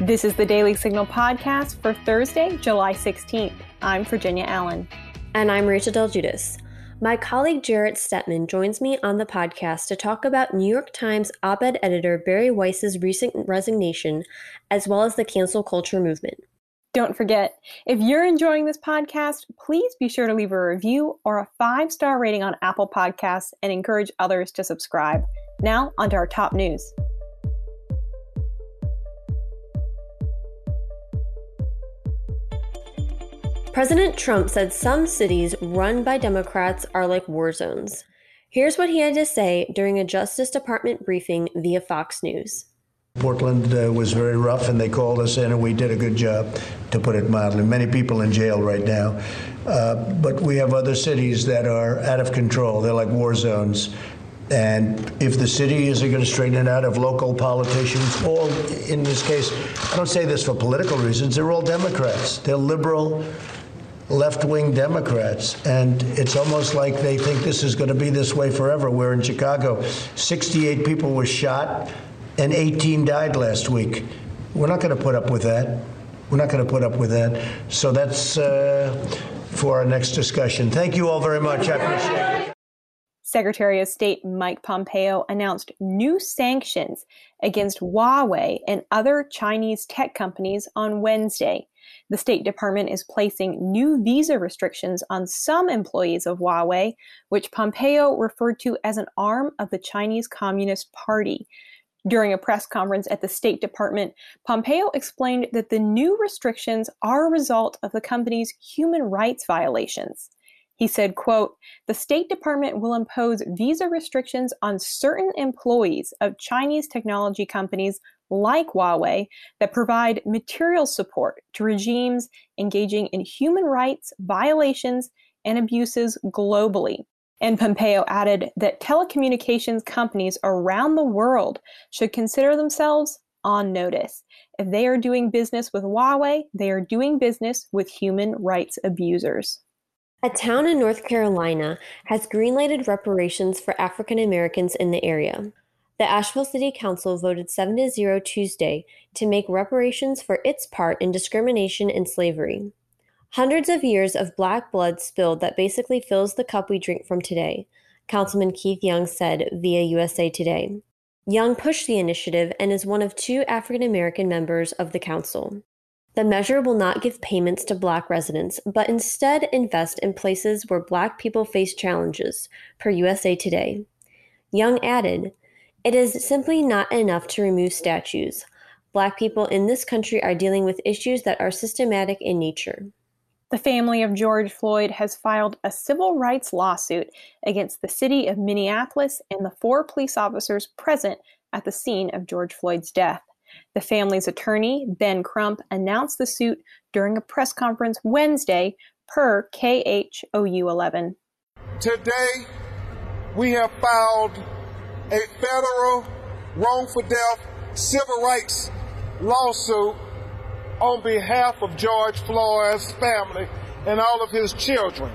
This is the Daily Signal podcast for Thursday, July 16th. I'm Virginia Allen. And I'm Rachel Del Guidice. My colleague Jarrett Stepman joins me on the podcast to talk about New York Times op ed editor Bari Weiss's recent resignation, as well as the cancel culture movement. Don't forget, if you're enjoying this podcast, please be sure to leave a review or a five star rating on Apple Podcasts and encourage others to subscribe. Now, onto our top news. President Trump said some cities run by Democrats are like war zones. Here's what he had to say during a Justice Department briefing via Fox News. Portland uh, was very rough, and they called us in, and we did a good job, to put it mildly. Many people in jail right now. Uh, but we have other cities that are out of control. They're like war zones. And if the city isn't going to straighten it out, if local politicians, all in this case, I don't say this for political reasons, they're all Democrats. They're liberal, left wing Democrats. And it's almost like they think this is going to be this way forever. We're in Chicago, 68 people were shot and 18 died last week. We're not going to put up with that. We're not going to put up with that. So that's uh, for our next discussion. Thank you all very much. I appreciate it. Secretary of State Mike Pompeo announced new sanctions against Huawei and other Chinese tech companies on Wednesday. The State Department is placing new visa restrictions on some employees of Huawei, which Pompeo referred to as an arm of the Chinese Communist Party. During a press conference at the State Department, Pompeo explained that the new restrictions are a result of the company's human rights violations. He said, quote, the State Department will impose visa restrictions on certain employees of Chinese technology companies like Huawei that provide material support to regimes engaging in human rights violations and abuses globally. And Pompeo added that telecommunications companies around the world should consider themselves on notice. If they are doing business with Huawei, they are doing business with human rights abusers. A town in North Carolina has greenlighted reparations for African Americans in the area. The Asheville City Council voted 7 to 0 Tuesday to make reparations for its part in discrimination and slavery. Hundreds of years of black blood spilled that basically fills the cup we drink from today, Councilman Keith Young said via USA Today. Young pushed the initiative and is one of two African American members of the council. The measure will not give payments to Black residents, but instead invest in places where Black people face challenges, per USA Today. Young added, It is simply not enough to remove statues. Black people in this country are dealing with issues that are systematic in nature. The family of George Floyd has filed a civil rights lawsuit against the city of Minneapolis and the four police officers present at the scene of George Floyd's death. The family's attorney, Ben Crump, announced the suit during a press conference Wednesday per KHOU 11. Today, we have filed a federal wrongful death civil rights lawsuit on behalf of George Floyd's family and all of his children.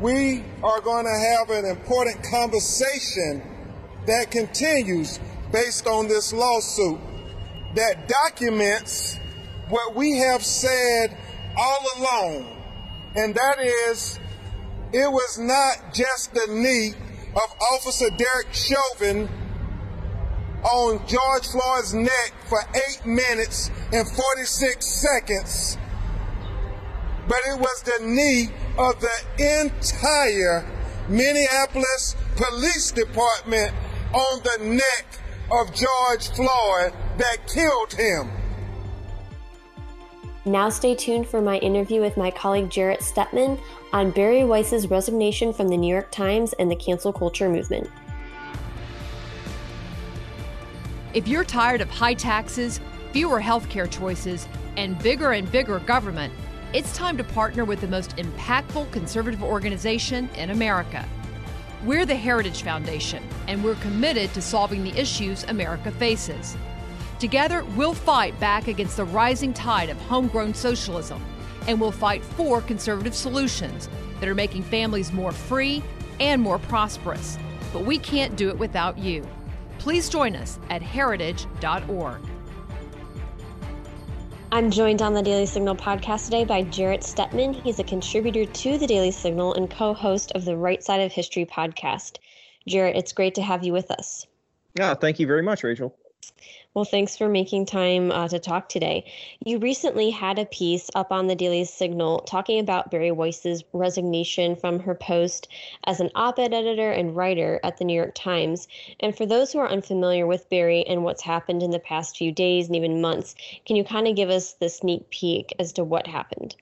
We are going to have an important conversation that continues based on this lawsuit that documents what we have said all along, and that is it was not just the knee of Officer Derek Chauvin on George Floyd's neck for eight minutes and 46 seconds, but it was the knee of the entire Minneapolis Police Department on the neck of George Floyd that killed him. Now, stay tuned for my interview with my colleague Jarrett Stepman on Bari Weiss's resignation from the New York Times and the cancel culture movement. If you're tired of high taxes, fewer healthcare choices, and bigger and bigger government, it's time to partner with the most impactful conservative organization in America. We're the Heritage Foundation, and we're committed to solving the issues America faces. Together, we'll fight back against the rising tide of homegrown socialism, and we'll fight for conservative solutions that are making families more free and more prosperous. But we can't do it without you. Please join us at heritage.org. I'm joined on the Daily Signal podcast today by Jarrett Stepman. He's a contributor to the Daily Signal and co host of the Right Side of History podcast. Jarrett, it's great to have you with us. Yeah, thank you very much, Rachel. Well, thanks for making time uh, to talk today. You recently had a piece up on the Daily Signal talking about Bari Weiss's resignation from her post as an op ed editor and writer at the New York Times. And for those who are unfamiliar with Bari and what's happened in the past few days and even months, can you kind of give us the sneak peek as to what happened?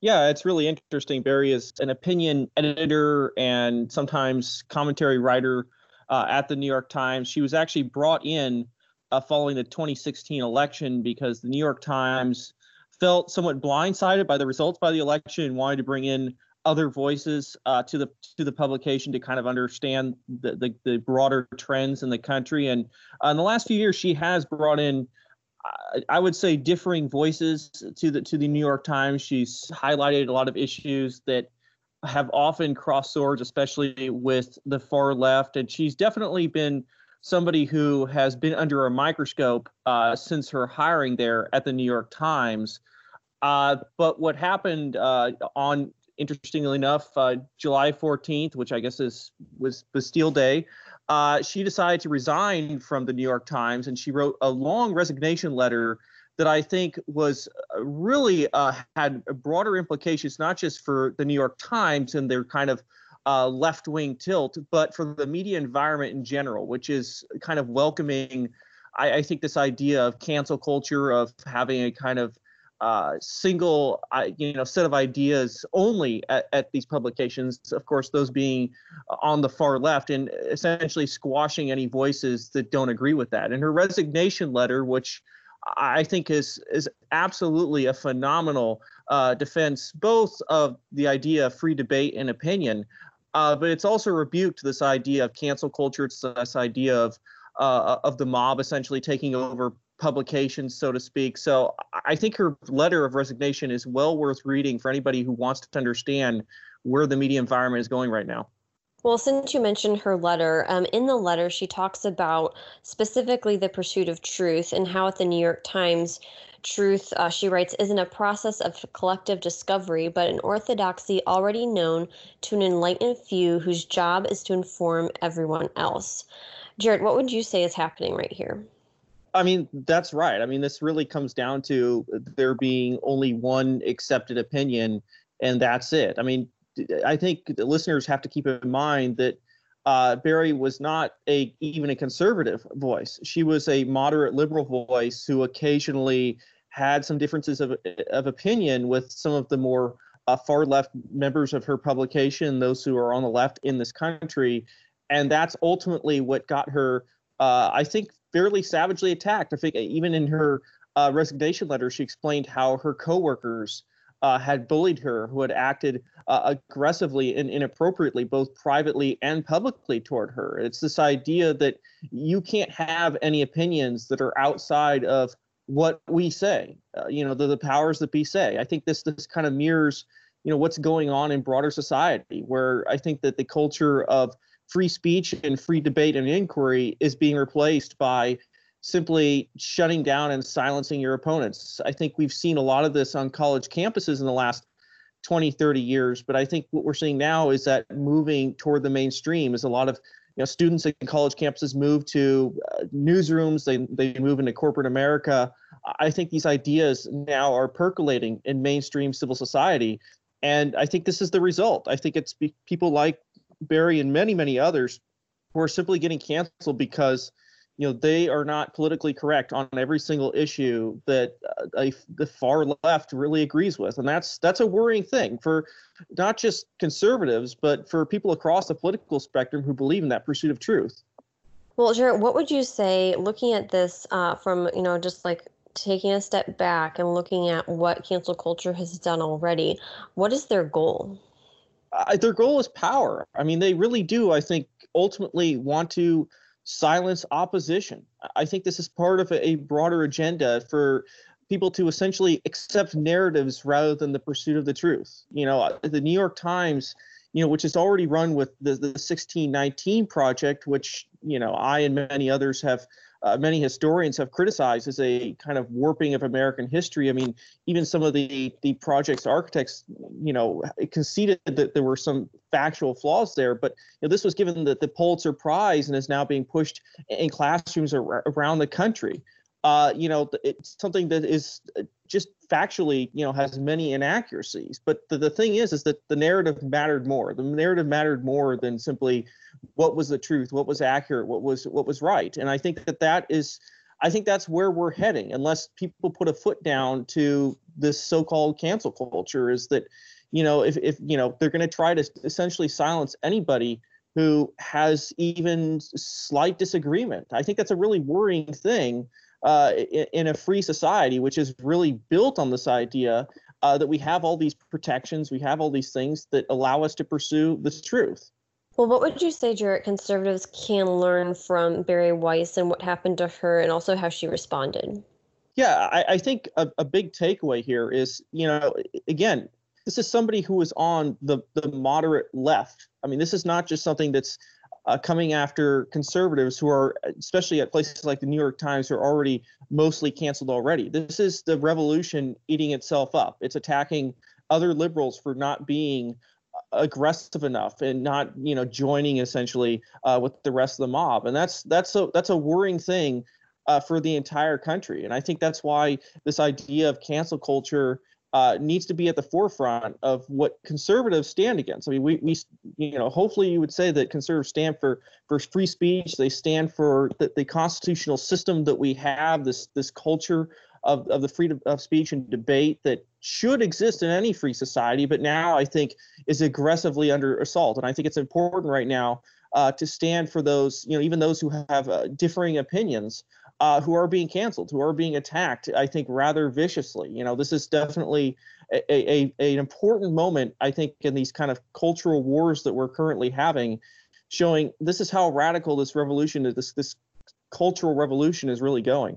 Yeah, it's really interesting. Bari is an opinion editor and sometimes commentary writer uh, at the New York Times. She was actually brought in uh, following the 2016 election because the New York Times felt somewhat blindsided by the results by the election and wanted to bring in other voices uh, to the to the publication to kind of understand the, the, the broader trends in the country. And uh, in the last few years, she has brought in, I would say, differing voices to the to the New York Times. She's highlighted a lot of issues that have often crossed swords, especially with the far left, and she's definitely been somebody who has been under a microscope uh, since her hiring there at the New York Times. Uh, but what happened uh, on, interestingly enough, uh, July 14th, which I guess is was Bastille Day, uh, she decided to resign from the New York Times, and she wrote a long resignation letter that I think was uh, really had broader implications, not just for the New York Times and their kind of uh, left wing tilt, but for the media environment in general, which is kind of welcoming. I, I think this idea of cancel culture, of having a kind of uh, single, you know, set of ideas only at, at, these publications. Of course, those being on the far left, and essentially squashing any voices that don't agree with that. And her resignation letter, which I think is is absolutely a phenomenal uh, defense, both of the idea of free debate and opinion, uh, but it's also rebuked this idea of cancel culture. It's this idea of uh, of the mob essentially taking over publications, so to speak. So I think her letter of resignation is well worth reading for anybody who wants to understand where the media environment is going right now. Well, since you mentioned her letter, um, in the letter, she talks about specifically the pursuit of truth and how at the New York Times, truth, uh, she writes, isn't a process of collective discovery, but an orthodoxy already known to an enlightened few whose job is to inform everyone else. Jarrett, what would you say is happening right here? I mean, that's right. I mean, this really comes down to there being only one accepted opinion, and that's it. I mean, I think the listeners have to keep in mind that uh, Bari was not a even a conservative voice. She was a moderate liberal voice who occasionally had some differences of, of opinion with some of the more uh, far left members of her publication, those who are on the left in this country. And that's ultimately what got her, uh, I think, fairly savagely attacked. I think even in her uh, resignation letter, she explained how her coworkers uh, had bullied her, who had acted uh, aggressively and inappropriately, both privately and publicly toward her. It's this idea that you can't have any opinions that are outside of what we say, uh, you know, the, the powers that be say. I think this this kind of mirrors, you know, what's going on in broader society, where I think that the culture of free speech and free debate and inquiry is being replaced by simply shutting down and silencing your opponents. I think we've seen a lot of this on college campuses in the last 20, 30 years, but I think what we're seeing now is that moving toward the mainstream is a lot of know students in college campuses move to uh, newsrooms they they move into corporate america. I think these ideas now are percolating in mainstream civil society and i think this is the result. I think it's people like bari and many many others who are simply getting canceled because you know they are not politically correct on every single issue that uh, a, the far left really agrees with. And that's that's a worrying thing for not just conservatives but for people across the political spectrum who believe in that pursuit of truth. Well Jarrett, what would you say looking at this uh, from you know just like taking a step back and looking at what cancel culture has done already what is their goal? Uh, their goal is power. I mean they really do i think ultimately want to silence opposition. I think this is part of a broader agenda for people to essentially accept narratives rather than the pursuit of the truth. You know, uh, the New York Times, you know, which is already run with the, the 1619 project, which you know I and many others have uh, many historians have criticized as a kind of warping of American history. I mean, even some of the the project's architects, you know, conceded that there were some factual flaws there. But you know, this was given the, the Pulitzer Prize and is now being pushed in classrooms ar- around the country. Uh, you know, it's something that is uh, just factually, you know, has many inaccuracies. But the, the thing is, is that the narrative mattered more. The narrative mattered more than simply what was the truth, what was accurate, what was what was right. And I think that that is, I think that's where we're heading. Unless people put a foot down to this so-called cancel culture, is that, you know, if if you know they're going to try to essentially silence anybody who has even slight disagreement. I think that's a really worrying thing uh, in, a free society, which is really built on this idea uh, that we have all these protections, we have all these things that allow us to pursue the truth. Well, what would you say, Jarrett, conservatives can learn from Bari Weiss and what happened to her and also how she responded? Yeah, I, I think a, a big takeaway here is, you know, again, this is somebody who is on the, the moderate left. I mean, this is not just something that's uh, coming after conservatives who are, especially at places like the New York Times, who are already mostly canceled already. This is the revolution eating itself up. It's attacking other liberals for not being aggressive enough and not you know joining essentially uh, with the rest of the mob and that's that's a that's a worrying thing uh, for the entire country and i think that's why this idea of cancel culture uh, needs to be at the forefront of what conservatives stand against. I mean, we, we, you know, hopefully you would say that conservatives stand for for free speech. They stand for the, the constitutional system that we have. This this culture of, of the freedom of speech and debate that should exist in any free society, but now I think is aggressively under assault. And I think it's important right now uh, to stand for those, you know, even those who have uh, differing opinions. Uh, who are being canceled, who are being attacked, I think rather viciously. You know, this is definitely a, a, a, an important moment, I think, in these kind of cultural wars that we're currently having, showing this is how radical this revolution, is this this cultural revolution is really going.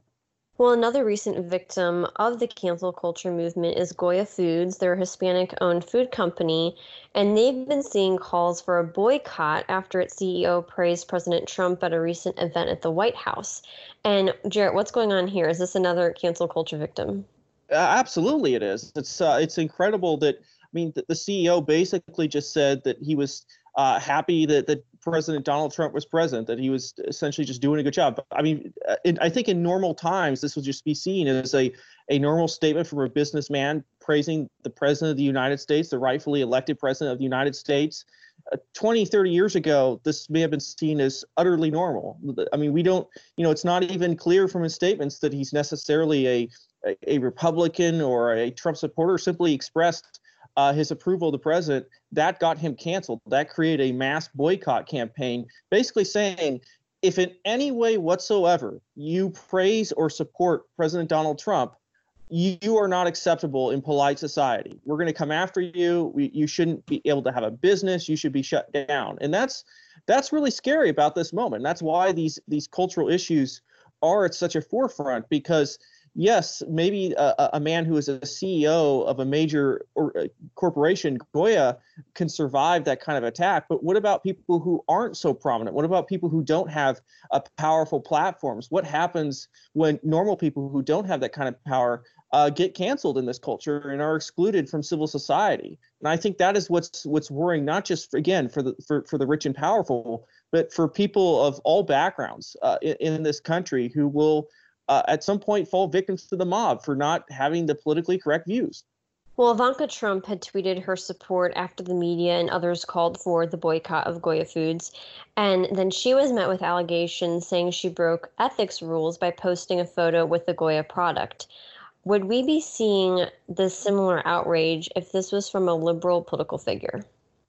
Well, another recent victim of the cancel culture movement is Goya Foods. They're a Hispanic owned food company, and they've been seeing calls for a boycott after its CEO praised President Trump at a recent event at the White House. And Jarrett, what's going on here? Is this another cancel culture victim? Uh, absolutely, it is. It's uh, it's incredible that I mean the, the CEO basically just said that he was uh, happy that, that President Donald Trump was president, that he was essentially just doing a good job. I mean, uh, in, I think in normal times, this would just be seen as a, a normal statement from a businessman praising the president of the United States, the rightfully elected president of the United States. Uh, 20, 30 years ago, this may have been seen as utterly normal. I mean, we don't, you know, it's not even clear from his statements that he's necessarily a, a, a Republican or a Trump supporter, simply expressed uh, his approval of the president, that got him canceled. That created a mass boycott campaign, basically saying if in any way whatsoever you praise or support President Donald Trump, you, you are not acceptable in polite society. We're going to come after you. We, you shouldn't be able to have a business. You should be shut down. And that's that's really scary about this moment. That's why these these cultural issues are at such a forefront because yes, maybe a, a, man who is a CEO of a major or, uh, corporation, Goya, can survive that kind of attack. But what about people who aren't so prominent? What about people who don't have uh, powerful platforms? What happens when normal people who don't have that kind of power uh, get canceled in this culture and are excluded from civil society? And I think that is what's what's worrying, not just for, again for the for, for the rich and powerful, but for people of all backgrounds uh, in, in this country who will uh, at some point fall victims to the mob for not having the politically correct views. Well, Ivanka Trump had tweeted her support after the media and others called for the boycott of Goya Foods. And then she was met with allegations saying she broke ethics rules by posting a photo with the Goya product. Would we be seeing this similar outrage if this was from a liberal political figure?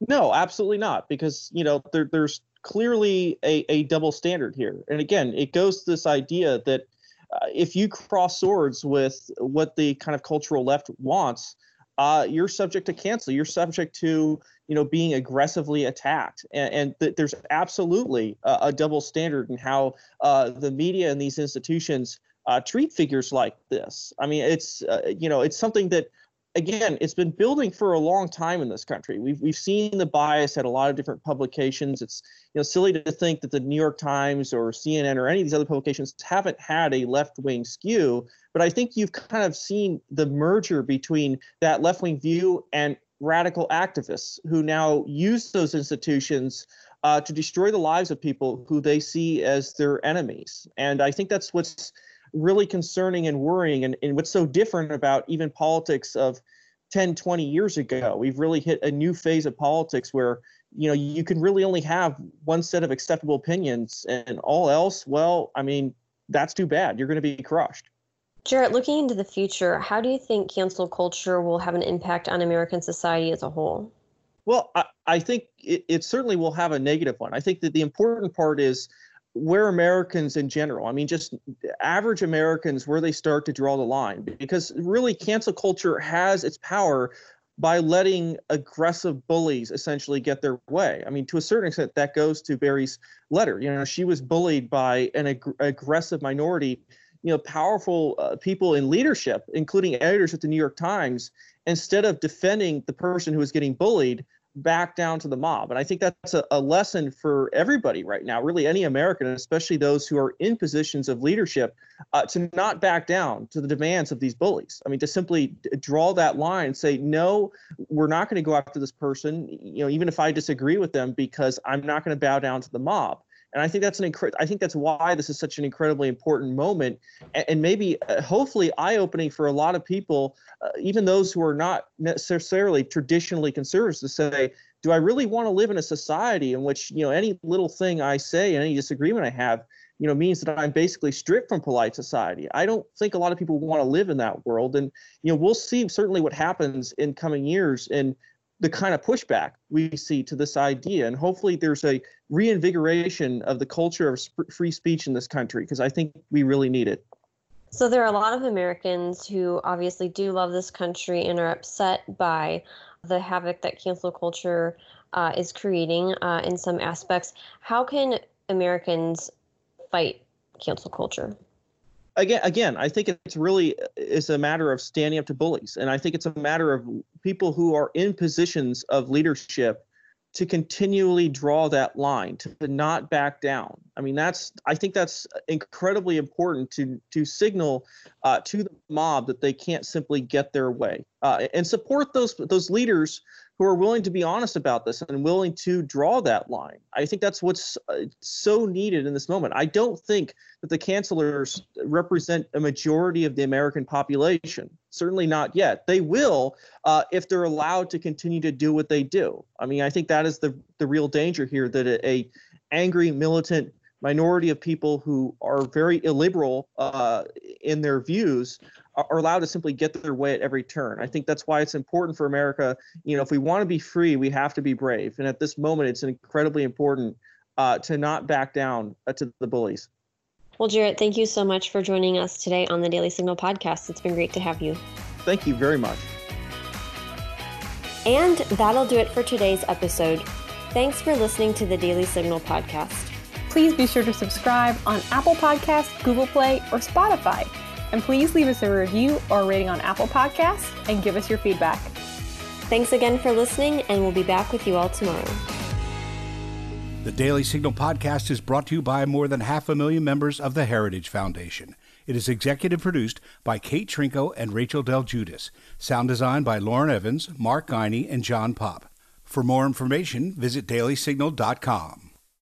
No, absolutely not. Because, you know, there, there's clearly a, a double standard here. And again, it goes to this idea that uh, if you cross swords with what the kind of cultural left wants, uh, you're subject to cancel. You're subject to you know being aggressively attacked, and, and th- there's absolutely a, a, double standard in how uh, the media and these institutions uh, treat figures like this. I mean, it's uh, you know it's something that again, it's been building for a long time in this country. We've we've seen the bias at a lot of different publications. It's you know silly to think that the New York Times or CNN or any of these other publications haven't had a left wing skew. But I think you've kind of seen the merger between that left wing view and radical activists who now use those institutions uh, to destroy the lives of people who they see as their enemies. And I think that's what's really concerning and worrying. And, and what's so different about even politics of 10 20 years ago we've really hit a new phase of politics where you know you can really only have one set of acceptable opinions and all else well i mean that's too bad. You're going to be crushed. Jarrett looking into the future how do you think cancel culture will have an impact on american society as a whole? Well i, I think it, it certainly will have a negative one. I think that the important part is where Americans in general, I mean, just average Americans, where they start to draw the line, because really cancel culture has its power by letting aggressive bullies essentially get their way. I mean, to a certain extent, that goes to Bari's letter. You know, she was bullied by an ag- aggressive minority, you know, powerful uh, people in leadership, including editors at the New York Times. Instead of defending the person who was getting bullied, back down to the mob. And I think that's a, a, lesson for everybody right now, really any American, especially those who are in positions of leadership, uh, to not back down to the demands of these bullies. I mean, to simply draw that line and say, no, we're not going to go after this person, you know, even if I disagree with them, because I'm not going to bow down to the mob. And I think that's an incre- I think that's why this is such an incredibly important moment, and, and maybe, uh, hopefully, eye-opening for a lot of people, uh, even those who are not necessarily traditionally conservatives, to say, do I really want to live in a society in which you know any little thing I say and any disagreement I have, you know, means that I'm basically stripped from polite society? I don't think a lot of people want to live in that world, and you know, we'll see certainly what happens in coming years. And the kind of pushback we see to this idea. And hopefully there's a reinvigoration of the culture of sp- free speech in this country because I think we really need it. So there are a lot of Americans who obviously do love this country and are upset by the havoc that cancel culture uh, is creating uh, in some aspects. How can Americans fight cancel culture? Again again i think it's really is a matter of standing up to bullies. And i think it's a matter of people who are in positions of leadership to continually draw that line to not back down. I mean that's i think that's incredibly important to to signal uh, to the mob that they can't simply get their way. Uh, and support those those leaders who are willing to be honest about this and willing to draw that line. I think that's what's uh, so needed in this moment. I don't think that the cancelers represent a majority of the American population. Certainly not yet. They will uh, if they're allowed to continue to do what they do. I mean, I think that is the the real danger here that a, a angry militant minority of people who are very illiberal uh, in their views are allowed to simply get their way at every turn. I think that's why it's important for America. You know, if we want to be free, we have to be brave. And at this moment, it's incredibly important uh, to not back down uh, to the bullies. Well, Jarrett, thank you so much for joining us today on the Daily Signal podcast. It's been great to have you. Thank you very much. And that'll do it for today's episode. Thanks for listening to the Daily Signal podcast. Please be sure to subscribe on Apple Podcasts, Google Play, or Spotify and please leave us a review or rating on Apple Podcasts and give us your feedback. Thanks again for listening, and we'll be back with you all tomorrow. The Daily Signal podcast is brought to you by more than half a million members of the Heritage Foundation. It is executive produced by Kate Trinko and Rachel Del Guidice. Sound design by Lauren Evans, Mark Geiner, and John Popp. For more information, visit dailysignal.com.